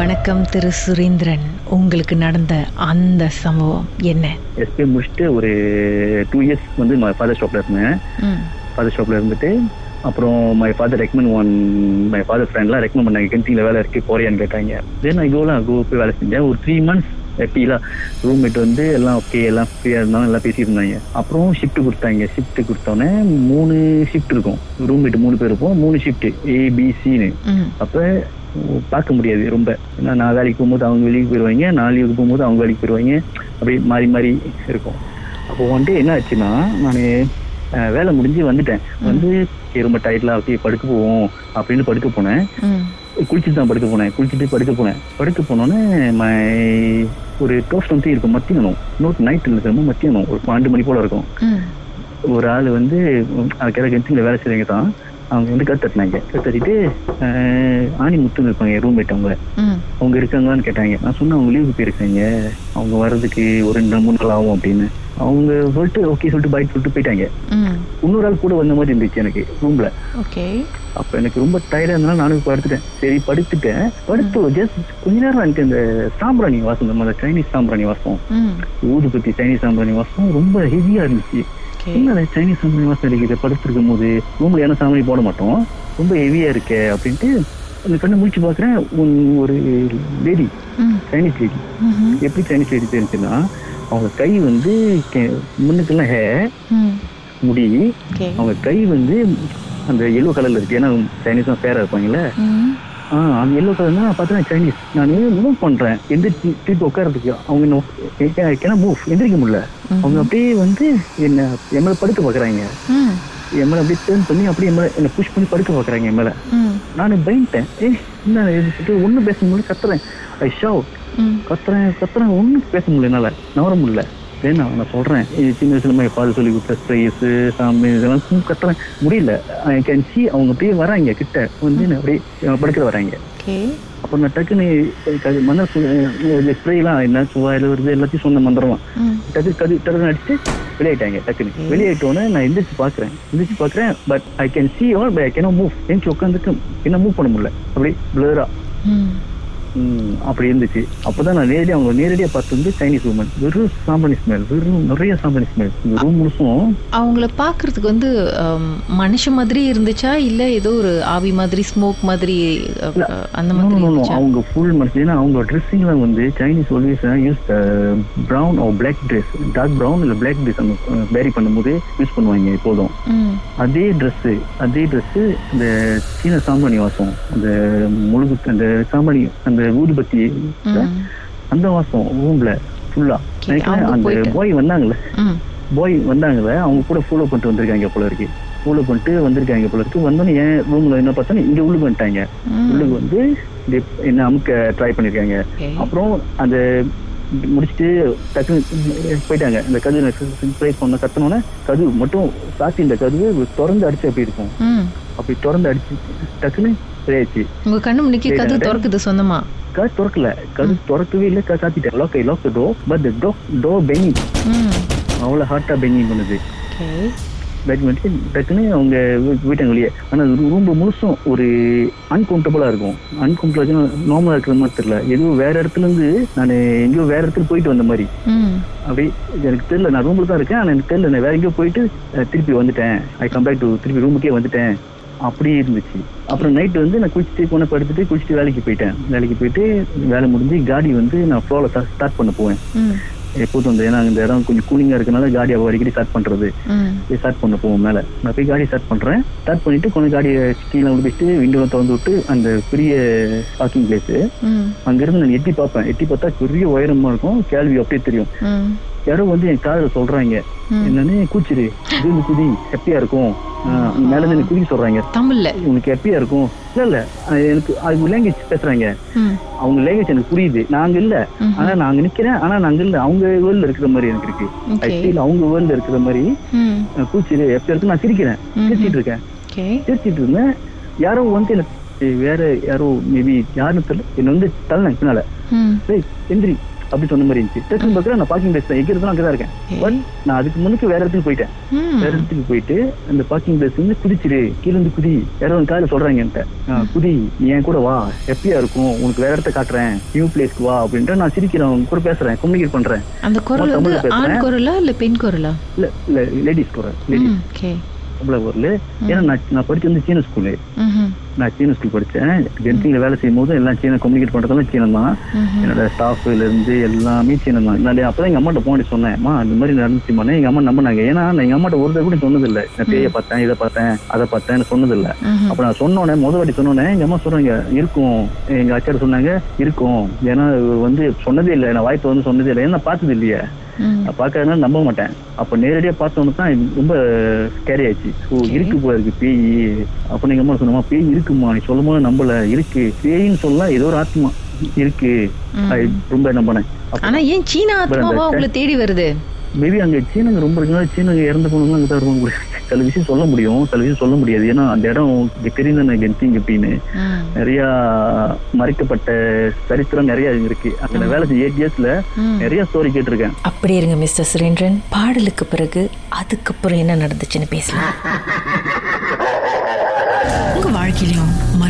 வணக்கம் திரு சுரேந்திரன். உங்களுக்கு நடந்த அந்த சம்பவம் என்ன? எஸ்பி முடிச்சுட்டு ஒரு டூ இயர்ஸ் வந்து ஃபாதர் ஷாப்ல இருந்தேன். ம். ஃபாதர் ஷாப்ல இருந்துட்டு அப்புறம் my father recommend one my father ஃப்ரெண்ட்லாம் recommend பண்ணாங்க கென்டீனில் வேலை இருக்கு போறியான்னு கேட்டாங்க. தென் ஐ கோலாம் கோ போய் வேலை செஞ்சேன். ஒரு த்ரீ மந்த்ஸ் ஹாப்பிலாம் ரூம்மேட் வந்து எல்லாம் ஓகே எல்லாம் ஃப்ரீயாக இருந்தாலும் எல்லாம் பேசிட்டு இருந்தாங்க அப்புறம் ஷிஃப்ட் கொடுத்தாங்க. ஷிஃப்ட் கொடுத்தோன்னே மூணு ஷிஃப்ட் இருக்கும். ரூம்மேட் மூணு பேர் இருப்போம். மூணு ஷிஃப்ட் ஏபிசின்னு ம். அப்போ பார்க்க முடியாது ரொம்ப. ஏன்னா நான் வேலைக்கு போகும்போது அவங்க வெளியே போயிடுவாங்க நான் லீவுக்கு போகும்போது அவங்க வேலைக்கு போயிடுவாங்க அப்படி மாறி மாறி இருக்கும். அப்போ ஒன் டே என்ன ஆச்சுன்னா நான் வேலை முடிஞ்சு வந்துட்டேன். வந்து ரொம்ப டயர்ட்லாம் ஓகே படுக்க போவோம் அப்படின்னு படுக்க போனேன். குளிச்சுட்டு தான் படுக்க போனேன். குளிச்சுட்டு படுக்க போனேன். படுக்க போனோன்னே ஒரு டோஸ்ட் வந்து இருக்கும் மத்தியானம். நோட் நைட் ரொம்ப மத்தியானம். ஒரு பன்னெண்டு மணி போல இருக்கும். ஒரு ஆள் வந்து அது கிட்ட கென்சிங்கில் வேலை செய்றவங்க தான். அவங்க வந்து கத்து தட்டினாங்க. தட்டிட்டு ஆணி முத்துன்னு இருப்பாங்க ரூம்மேட் அவங்க. அவங்க இருக்காங்களான்னு கேட்டாங்க. நான் சொன்னேன் அவங்க லீவுக்கு போயிருக்காங்க. அவங்க வர்றதுக்கு ஒரு ரெண்டு மூணு நாள் ஆகும் அப்படின்னு. அவங்க சொல்லிட்டு ஓகே சொல்லிட்டு பைட் சொல்லிட்டு போயிட்டாங்க. இன்னொரு ஆள் கூட வந்த மாதிரி இருந்துச்சு எனக்கு ரூம்ல ஓகே. அப்ப எனக்கு ரொம்ப டயர்டா இருந்தாலும் நானும் படுத்துட்டேன். சரி படுத்துட்டேன். படுத்து ஜஸ்ட் கொஞ்ச நேரம் எனக்கு அந்த சாம்பிராணி வாசம் நம்ம சைனீஸ் சாம்பிராணி வாசம். ஊதுபத்தி சைனீஸ் சாம்பிராணி வாசம் ரொம்ப ஹெவியா இருந்துச்சு. என்ன சைனீஸ் சாம்பிராணி வாசம் அடிக்குது படுத்திருக்கும் போது ரூம்ல என்ன சாம்பிராணி போட மாட்டோம். ரொம்ப ஹெவியா இருக்கே அப்படின்ட்டு அந்த கண்ணை முடிச்சு பாக்குறேன் ஒரு லேடி சைனீஸ் லேடி. எப்படி சைனீஸ் லேடி தெரிஞ்சுன்னா அவங்க கை வந்து முன்னுக்கெல்லாம் ஹே முடி. அவங்க கை வந்து அந்த எல்லோ கலர்ல இருக்கு. ஏன்னா சைனீஸ் தான் ஃபேரா இருப்பாங்கல்ல அந்த எல்லோ கலர் நான் பார்த்தேன் சைனீஸ் நான் மூவ் பண்றேன். எந்திரிச்சு திருப்பி உட்காரதுக்கு அவங்க என்ன மூவ் எந்திரிக்க முடியல. அவங்க அப்படியே வந்து என்ன என் மேல படுக்க பாக்குறாங்க. ம். என் மேல அப்படியே டேர்ன் பண்ணி அப்படியே என் மேல என்ன புஷ் பண்ணி படுக்க பாக்குறாங்க என் மேல. ம். நான் பயந்துட்டேன். ஏய் என்ன ஒன்றும் பேச முடியல கத்துறேன். ஐ ம். கத்துறேன் கத்துறேன். ஒன்றும் பேச முடியல என்னால. நவர முடியல. வேணா நான் சொல்றேன். இது சின்ன வயசுல பால் சொல்லி கொடுத்த ஸ்ப்ரேஸ் சாமி இதெல்லாம் கத்துறேன் முடியல. ஐ கேன் சி அவங்க அப்படியே வராங்க கிட்ட. வந்து என்ன அப்படியே படுக்கிற வராங்க. அப்போ நான் டக்குன்னு மந்திர ஸ்ப்ரேலாம் என்ன சுவாயில் வருது எல்லாத்தையும் சொன்ன மந்திரமா டக்கு கது டக்குன்னு அடிச்சு வெளியாயிட்டாங்க டக்குன்னு. வெளியாயிட்டோன்னே நான் எந்திரிச்சு பாக்குறேன் எந்திரிச்சு பாக்குறேன் but I can see all but I can move எந்திரிச்சு உட்காந்துட்டு என்ன மூவ் பண்ண முடியல. அப்படி பிளரா அப்படி இருந்துச்சு. அப்பதான் நான் நேரடியாக அவங்க நேரடியா பார்த்து வந்து சைனீஸ் உமன் வெறும் சாம்பிராணி ஸ்மெல் வெறும் நிறைய சாம்பிராணி ஸ்மெல் ரூம் முழுசும் அவங்கள பார்க்கறதுக்கு வந்து மனுஷ மாதிரி இருந்துச்சா? இல்ல ஏதோ ஒரு ஆவி மாதிரி ஸ்மோக் மாதிரி அந்த மாதிரி அவங்க ஃபுல் மனுஷன் அவங்க ட்ரெஸ்ஸிங்ல வந்து Chinese always use brown or black dress dark brown இல்லை பிளாக் ட்ரெஸ் அந்த பேரி பண்ணும்போது யூஸ் பண்ணுவாங்க எப்போதும். அதே Dress அதே Dress இந்த சீன சாம்பிராணி வாசம் அந்த முழுகு அந்த சாம்பிராணி அந்த ஊதுபத்தி ம். அந்த வாசம் ரூம்ல ஃபுல்லா அந்த. பாய் வந்தாங்கல்ல. பாய் வந்தாங்கல்ல அவங்க கூட ஃபாலோ பண்ணிட்டு வந்திருக்காங்க போல இருக்கு. ஃபாலோ பண்ணிட்டு வந்திருக்காங்க போல இருக்கு. வந்தோன்னே என் ரூம்ல என்ன பார்த்தா இங்க உள்ளுக்கு வந்துட்டாங்க. உள்ளுக்கு வந்து என்ன அமுக்க ட்ரை பண்ணிருக்காங்க. அப்புறம் அந்த முடிச்சுட்டு டக்குன்னு போயிட்டாங்க. இந்த கதவு ப்ரை பண்ண கத்தனோன்னே கதவு மட்டும் சாத்தி இந்த கதவு திறந்து அடிச்சு அப்படி இருக்கும்? அப்படி திறந்து அடிச்சு டக்குன்னு சரியாச்சு உங்க கண்ணு முன்னிக்கு கது சரி, திறக்குது சொந்தமா? கதை திறக்கல. கது திறக்கவே இல்லை கதை சாத்திட்டேன். Lock lock door but door door Beni அவ்வளோ ஹார்ட்டா பெனி பண்ணுது. பேட் பண்ணிட்டு டக்குன்னு அவங்க வீட்டாங்க வெளியே. ஆனால் ரூம் முழுசும் ஒரு அன்கம்ஃபர்டபுளாக இருக்கும். அன்கம்ஃபர்டபுளாக நார்மலாக இருக்கிற மாதிரி தெரியல. ஏதோ வேற இடத்துல இருந்து நான் எங்கேயோ வேற இடத்துல போயிட்டு வந்த மாதிரி. அப்படி எனக்கு தெரியல நான் ரூம்ல தான் இருக்கேன். ஆனால் எனக்கு தெரியல நான் வேற எங்கேயோ போயிட்டு திருப்பி வந்துட்டேன். ஐ கம் பேக் டு திருப்பி ரூமுக்கே வந்துட்டேன். அப்படி இருந்துச்சு. அப்புறம் நைட் வந்து நான் குளிச்சுட்டு கொண்டு படுத்துட்டு குளிச்சுட்டு வேலைக்கு போயிட்டேன். வேலைக்கு போயிட்டு வேலை முடிஞ்சு காடி வந்து நான் ஃப்ளோவில் ஸ்டார்ட் பண்ண போவேன். எப்போதும் இந்த ஏன்னா இந்த இடம் கொஞ்சம் கூலிங்காக இருக்கனால காடி அவ அடிக்கடி ஸ்டார்ட் போய் ஸ்டார்ட் பண்ண போவோம் மேலே. நான் போய் காடி ஸ்டார்ட் பண்ணுறேன் ஸ்டார்ட் பண்ணிட்டு கொஞ்சம் காடியை கீழே விட்டுட்டு விண்டோவை திறந்து விட்டு அந்த பெரிய பார்க்கிங் பிளேஸு அங்கேருந்து நான் எட்டி பார்ப்பேன். எட்டி பார்த்தா பெரிய உயரமா இருக்கும். கேள்வி அப்படியே தெரியும். யாரோ வந்து என் காதில் சொல்றாங்க. என்னன்னு கூச்சிரு இது குதி ஹாப்பியா இருக்கும். மேல இருந்து குதிக்க சொல்றாங்க. தமிழ்ல. உனக்கு ஹாப்பியா இருக்கும். இல்ல இல்ல. எனக்கு அவங்க லாங்குவேஜ் பேசுறாங்க. அவங்க லாங்குவேஜ் எனக்கு புரியுது. நாங்க இல்ல. ஆனா நாங்க நிக்கிறேன். ஆனா நாங்க இல்ல. அவங்க வேர்ல்ட்ல இருக்கிற மாதிரி எனக்கு இருக்கு. Feel அவங்க வேர்ல்ட்ல இருக்கிற மாதிரி கூச்சிரு ஹாப்பியா இருக்கு நான் சிரிக்கிறேன். சிரிச்சிட்டு இருக்கேன். சிரிச்சிட்டு இருந்தேன். யாரோ வந்து எனக்கு வேற யாரோ மேபி யாருன்னு தெரியல. என்ன வந்து ம். ஏய் எந்திரி. அப்படி சொன்ன மாதிரி இருந்துச்சு. டக்குன்னு பார்க்குறேன் நான் பார்க்கிங் பிளேஸ் தான். எங்க இருந்தாலும் அங்கதான் இருக்கேன். பட் நான் அதுக்கு முன்னுக்கு வேற இடத்துக்கு போயிட்டேன். வேற இடத்துக்கு போயிட்டு அந்த பார்க்கிங் பிளேஸ் வந்து குதிச்சிரு கீழ இருந்து குதி. யாரோ காலையில சொல்றாங்க என்கிட்ட. "ஆ, குதி. நீ என் கூட வா. ஹாப்பியா இருக்கும்? உனக்கு வேற இடத்த காட்டுறேன். நியூ பிளேஸ்க்கு வா அப்படின்ட்டு நான் சிரிக்கிறேன். அவங்க கூட பேசுறேன். கம்யூனிகேட் பண்றேன். அந்த குரல் வந்து. ஆண் குரலா இல்ல பெண் குரலா? இல்ல இல்ல லேடிஸ் கூட லேடிஸ் ஓகே குரல். ஏன்னா நான் நான் படிச்சது வந்து சீன ஸ்கூலு. நான் சீன ஸ்கூல் படிச்சேன். டென்சிங்ல வேலை செய்யும் போது எல்லாம் சீன கம்யூனிகேட் பண்றதெல்லாம் சீனம் தான். என்னோட ஸ்டாஃப்ல இருந்து எல்லாமே சீனம் தான். நான் அப்பதான் எங்க அம்மாட்ட போன் சொன்னேன். அம்மா இந்த மாதிரி நடந்துச்சுமானே எங்க அம்மா நம்பினாங்க. ஏன்னா நான் எங்க அம்மாட்ட ஒரு தடவை கூட சொன்னது இல்ல நான் பேய பார்த்தேன் இதை பார்த்தேன் அதை பார்த்தேன்னு சொன்னது இல்ல ம்ஹும். அப்ப நான் சொன்னோடனே முத வாட்டி சொன்னோடனே எங்க அம்மா சொல்றாங்க இருக்கும். எங்க அச்சார் சொன்னாங்க இருக்கும். ஏன்னா வந்து சொன்னதே இல்லை. நான் வாய்ப்பு வந்து சொன்னதே இல்லை. ஏன்னா பார்த்தது இல்லையே. பார்க்கறதுனால நம்ப மாட்டேன். அப்ப நேரடியா பார்த்தோன்னு தான் ரொம்ப ஸ்கேரி ஆயிடுச்சு. இருக்கு போல இருக்கு பேய். அப்ப நீங்க அம்மா சொன்னமா பேய் இருக்குமா? நீ சொல்லும் போது நம்பல இருக்கு. பேயின்னு சொல்ல ஏதோ ஒரு ஆத்மா இருக்கு. ரொம்ப நம்பினேன் ஆனா ஏன் சீன ஆத்மாவா உங்களை தேடி வருது? மேபி அங்க சீனங்க ரொம்ப இருக்கனால சீனங்க இறந்த போனவங்க அங்க தான் ரொம்ப சில விஷயம் சொல்ல முடியும். சில விஷயம் சொல்ல முடியாது. ஏன்னா அந்த இடம் தெரியும் தானே கென்சிங் எப்படின்னு ம். நிறைய மறைக்கப்பட்ட சரித்திரம் நிறைய இருக்கு. அங்க வேலை செஞ்ச எயிட் இயர்ஸ்ல. நிறைய ஸ்டோரி கேட்டிருக்கேன். அப்படி இருங்க மிஸ்டர் சுரேந்திரன். பாடலுக்கு பிறகு அதுக்கப்புறம் என்ன நடந்துச்சுன்னு பேசலாம். உங்க வாழ்க்கையிலும் மர்மமான சம்பவம்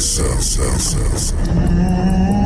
yourself.